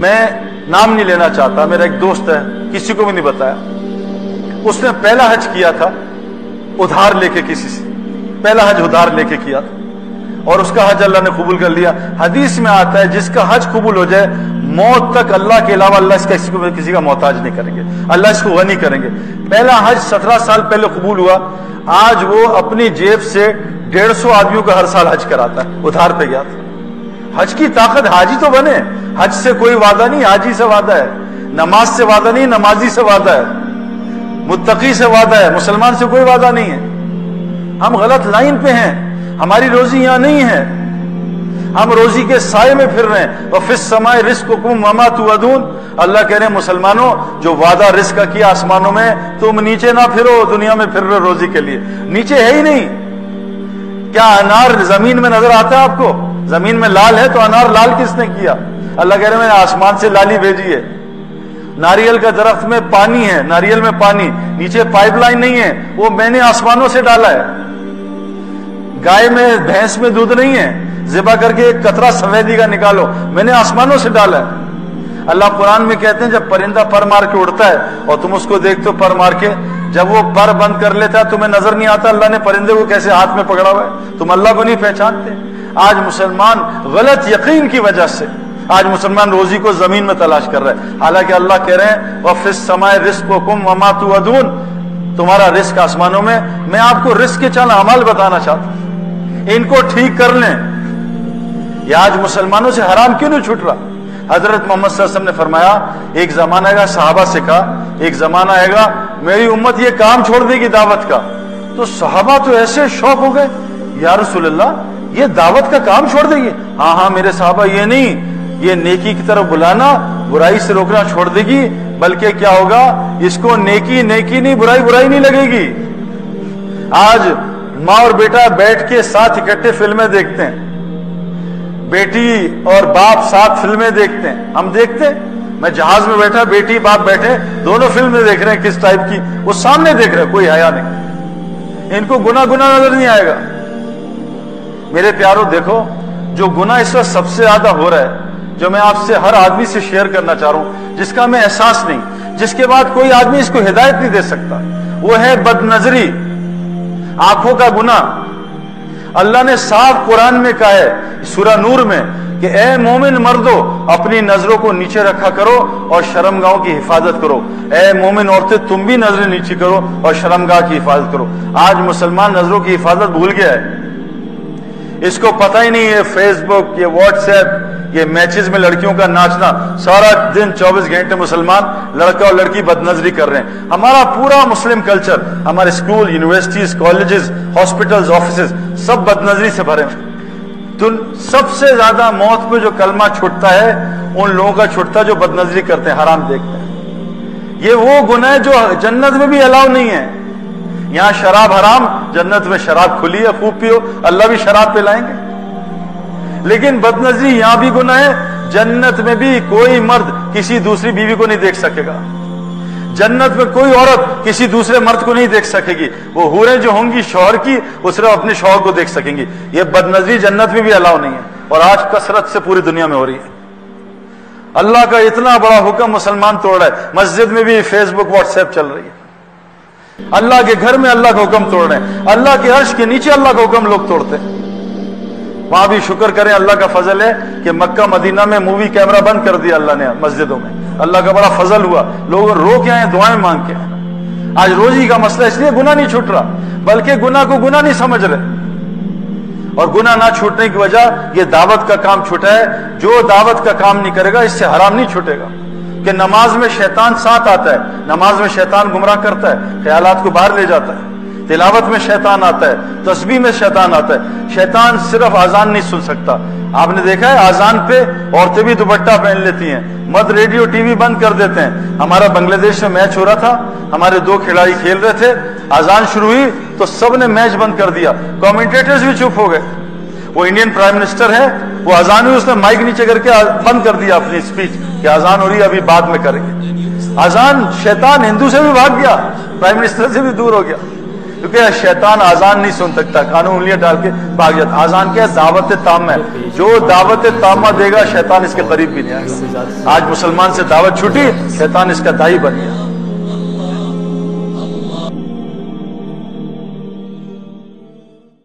میں نام نہیں لینا چاہتا، میرا ایک دوست ہے، کسی کو بھی نہیں بتایا۔ اس نے پہلا حج کیا تھا، ادھار لے کے کسی سے۔ پہلا حج ادھار لے کے کیا تھا۔ اور اس کا حج اللہ نے قبول کر لیا۔ حدیث میں آتا ہے، جس کا حج قبول ہو جائے، موت تک اللہ کے علاوہ اللہ اس کا کسی کو کسی کا محتاج نہیں کریں گے۔ اللہ اس کو غنی کریں گے۔ پہلا حج سترہ سال پہلے قبول ہوا۔ آج وہ اپنی جیب سے ڈیڑھ سو آدمیوں کا ہر سال حج کراتا ہے۔ ادھار پہ گیا تھا۔ حج کی طاقت حاجی تو بنے۔ حج سے کوئی وعدہ نہیں، حاجی سے وعدہ ہے، نماز سے وعدہ نہیں، نمازی سے وعدہ ہے، متقی سے وعدہ ہے، مسلمان سے کوئی وعدہ نہیں ہے۔ ہم غلط لائن پہ ہیں، ہماری روزی یہاں نہیں ہے۔ ہم روزی کے سائے میں پھر رہے ہیں۔ وہ فس سمائے رسک کم مما تو اللہ کہہ رہے ہیں، مسلمانوں، جو وعدہ رزق کا کیا آسمانوں میں، تم نیچے نہ پھرو، دنیا میں پھر رہے روزی کے لیے۔ نیچے ہے ہی نہیں۔ کیا انار زمین میں نظر آتا ہے آپ کو؟ زمین میں لال ہے تو انار لال کس نے کیا؟ اللہ کہہ رہے میں نے آسمان سے لالی بھیجی ہے۔ ناریل کا درخت میں پانی ہے، ناریل میں پانی۔ نیچے پائپ لائن نہیں ہے، وہ میں نے آسمانوں سے ڈالا ہے۔ گائے میں بھینس میں دودھ نہیں ہے، ذبح کر کے ایک قطرہ سفیدی کا نکالو۔ میں نے آسمانوں سے ڈالا ہے۔ اللہ قرآن میں کہتے ہیں، جب پرندہ پر مار کے اڑتا ہے اور تم اس کو دیکھتے ہو پر مار کے، جب وہ پر بند کر لیتا ہے، تمہیں نظر نہیں آتا اللہ نے پرندے کو کیسے ہاتھ میں پکڑا ہوا ہے۔ تم اللہ کو نہیں پہچانتے۔ آج مسلمان غلط یقین کی وجہ سے آج مسلمان روزی کو زمین میں تلاش کر رہے ہیں۔ حالانکہ اللہ کہہ رہے ہیں وفس سمائے رزق و کم وما تو ادون تمہارا رزق آسمانوں میں میں آپ کو رزق کے چند عمل بتانا چاہتا ہوں۔ ان کو ٹھیک کر لیں۔ یہ آج مسلمانوں سے حرام کیوں نہیں چھوٹ رہا؟ حضرت محمد صلی اللہ علیہ وسلم نے فرمایا، ایک زمانہ آئے گا صحابہ سے کہا، ایک زمانہ آئے گا، میری امت یہ کام چھوڑ دے گی دعوت کا۔ تو صحابہ تو ایسے شوق ہو گئے، یا رسول اللہ، یہ دعوت کا کام چھوڑ دے گی ہاں ہاں میرے صحابہ، یہ نہیں۔ یہ نیکی کی طرف بلانا برائی سے روکنا چھوڑ دے گی، بلکہ کیا ہوگا؟ اس کو نیکی نیکی نہیں، برائی برائی نہیں لگے گی۔ آج ماں اور بیٹا بیٹھ کے ساتھ اکٹھے فلمیں دیکھتے ہیں۔ بیٹی اور باپ ساتھ فلمیں دیکھتے ہیں۔ ہم دیکھتے ہیں؟ میں جہاز میں بیٹھا، بیٹی، باپ بیٹھے، دونوں فلمیں دیکھ رہے ہیں کس ٹائپ کی؟ وہ سامنے دیکھ رہے ہیں، کوئی حیا نہیں۔ ان کو گنا گنا نظر نہیں آئے گا۔ میرے پیاروں، دیکھو، جو گنا اس وقت سب سے زیادہ ہو رہا ہے جو میں آپ سے ہر آدمی سے شیئر کرنا چاہ رہا ہوں، جس کا میں احساس نہیں، جس کے بعد کوئی آدمی اس کو ہدایت نہیں دے سکتا۔ وہ ہے بد نظری آنکھوں کا گنا اللہ نے صاف قرآن میں کہا ہے، سورہ نور میں، کہ اے مومن مردو، اپنی نظروں کو نیچے رکھا کرو اور شرم گاہوں کی حفاظت کرو۔ اے مومن عورتیں، تم بھی نظریں نیچے کرو اور شرم گاہ کی حفاظت کرو۔ آج مسلمان نظروں کی حفاظت بھول گیا ہے۔ اس کو پتہ ہی نہیں ہے فیس بک یہ واٹس ایپ یہ میچز میں لڑکیوں کا ناچنا، سارا دن چوبیس گھنٹے مسلمان لڑکا اور لڑکی بد نظری کر رہے ہیں۔ ہمارا پورا مسلم کلچر ہمارے school universities colleges hospitals offices سب بد نظری سے بھرے ہیں۔ سب سے زیادہ موت پہ جو کلمہ چھٹتا ہے، ان لوگوں کا چھٹتا جو بد نظری کرتے ہیں، حرام دیکھتے ہیں۔ یہ وہ گناہ جو جنت میں بھی الاؤ نہیں ہے یہاں شراب حرام، جنت میں شراب کھلی ہے، خوب پیو، اللہ بھی شراب پلائیں گے۔ لیکن بد نظری یہاں بھی گناہ ہے، جنت میں بھی کوئی مرد کسی دوسری بیوی کو نہیں دیکھ سکے گا۔ جنت میں کوئی عورت کسی دوسرے مرد کو نہیں دیکھ سکے گی۔ وہ ہوریں جو ہوں گی شوہر کی وہ صرف اپنے شوہر کو دیکھ سکیں گی۔ یہ بد نظری جنت میں بھی الاؤ نہیں ہے۔ اور آج کثرت سے پوری دنیا میں ہو رہی ہے۔ اللہ کا اتنا بڑا حکم مسلمان توڑ رہا ہے۔ مسجد میں بھی فیس بک واٹس ایپ چل رہی ہے۔ اللہ کے گھر میں اللہ کا حکم توڑ رہے ہیں اللہ کے عرش کے نیچے اللہ کا حکم لوگ توڑتے۔ ہیں وہاں بھی شکر کریں، اللہ کا فضل ہے کہ مکہ، مدینہ میں مووی کیمرہ بند کر دیا اللہ نے مسجدوں میں۔ اللہ کا بڑا فضل ہوا۔ لوگ رو کے آئے، دعائیں مانگ کے۔ آج روزی کا مسئلہ اس لیے گناہ نہیں چھوٹ رہا، بلکہ گناہ کو گناہ نہیں سمجھ رہے۔ اور گناہ نہ چھوٹنے کی وجہ یہ دعوت کا کام چھوٹا ہے۔ جو دعوت کا کام نہیں کرے گا، اس سے حرام نہیں چھوٹے گا۔ کہ نماز میں شیطان ساتھ آتا ہے، نماز میں شیطان گمراہ کرتا ہے، خیالات کو باہر لے جاتا ہے۔ تلاوت میں شیطان آتا ہے، تسبیح میں شیطان آتا ہے۔ شیطان صرف آزان نہیں سن سکتا۔ آپ نے دیکھا ہے آزان پہ عورتیں بھی دوپٹہ پہن لیتی ہیں۔ مد ریڈیو، ٹی وی بند کر دیتے ہیں۔ ہمارا بنگلہ دیش میں میچ ہو رہا تھا، ہمارے دو کھلاڑی کھیل رہے تھے۔ آزان شروع ہوئی تو سب نے میچ بند کر دیا۔ کومنٹیٹرز بھی چپ ہو گئے۔ وہ انڈین پرائم منسٹر ہے، وہ آزان ہوئی، اس نے مائک نیچے کر کے بند کر دیا اپنی اسپیچ کہ آزان ہو رہی ہے، ابھی بعد میں کریں گے۔ آزان شیطان ہندو سے بھی بھاگ گیا پرائم منسٹر سے بھی دور ہو گیا۔ کیا ہے شیطان آزان نہیں سن سکتا کانوں انگلیاں ڈال کے بھاگ جاتا آزان کیا دعوت تام ہے۔ جو دعوت تامہ دے گا، شیطان اس کے قریب بھی نہیں آئے گا۔ آج مسلمان سے دعوت چھوٹی، شیطان اس کا دائی بن گیا۔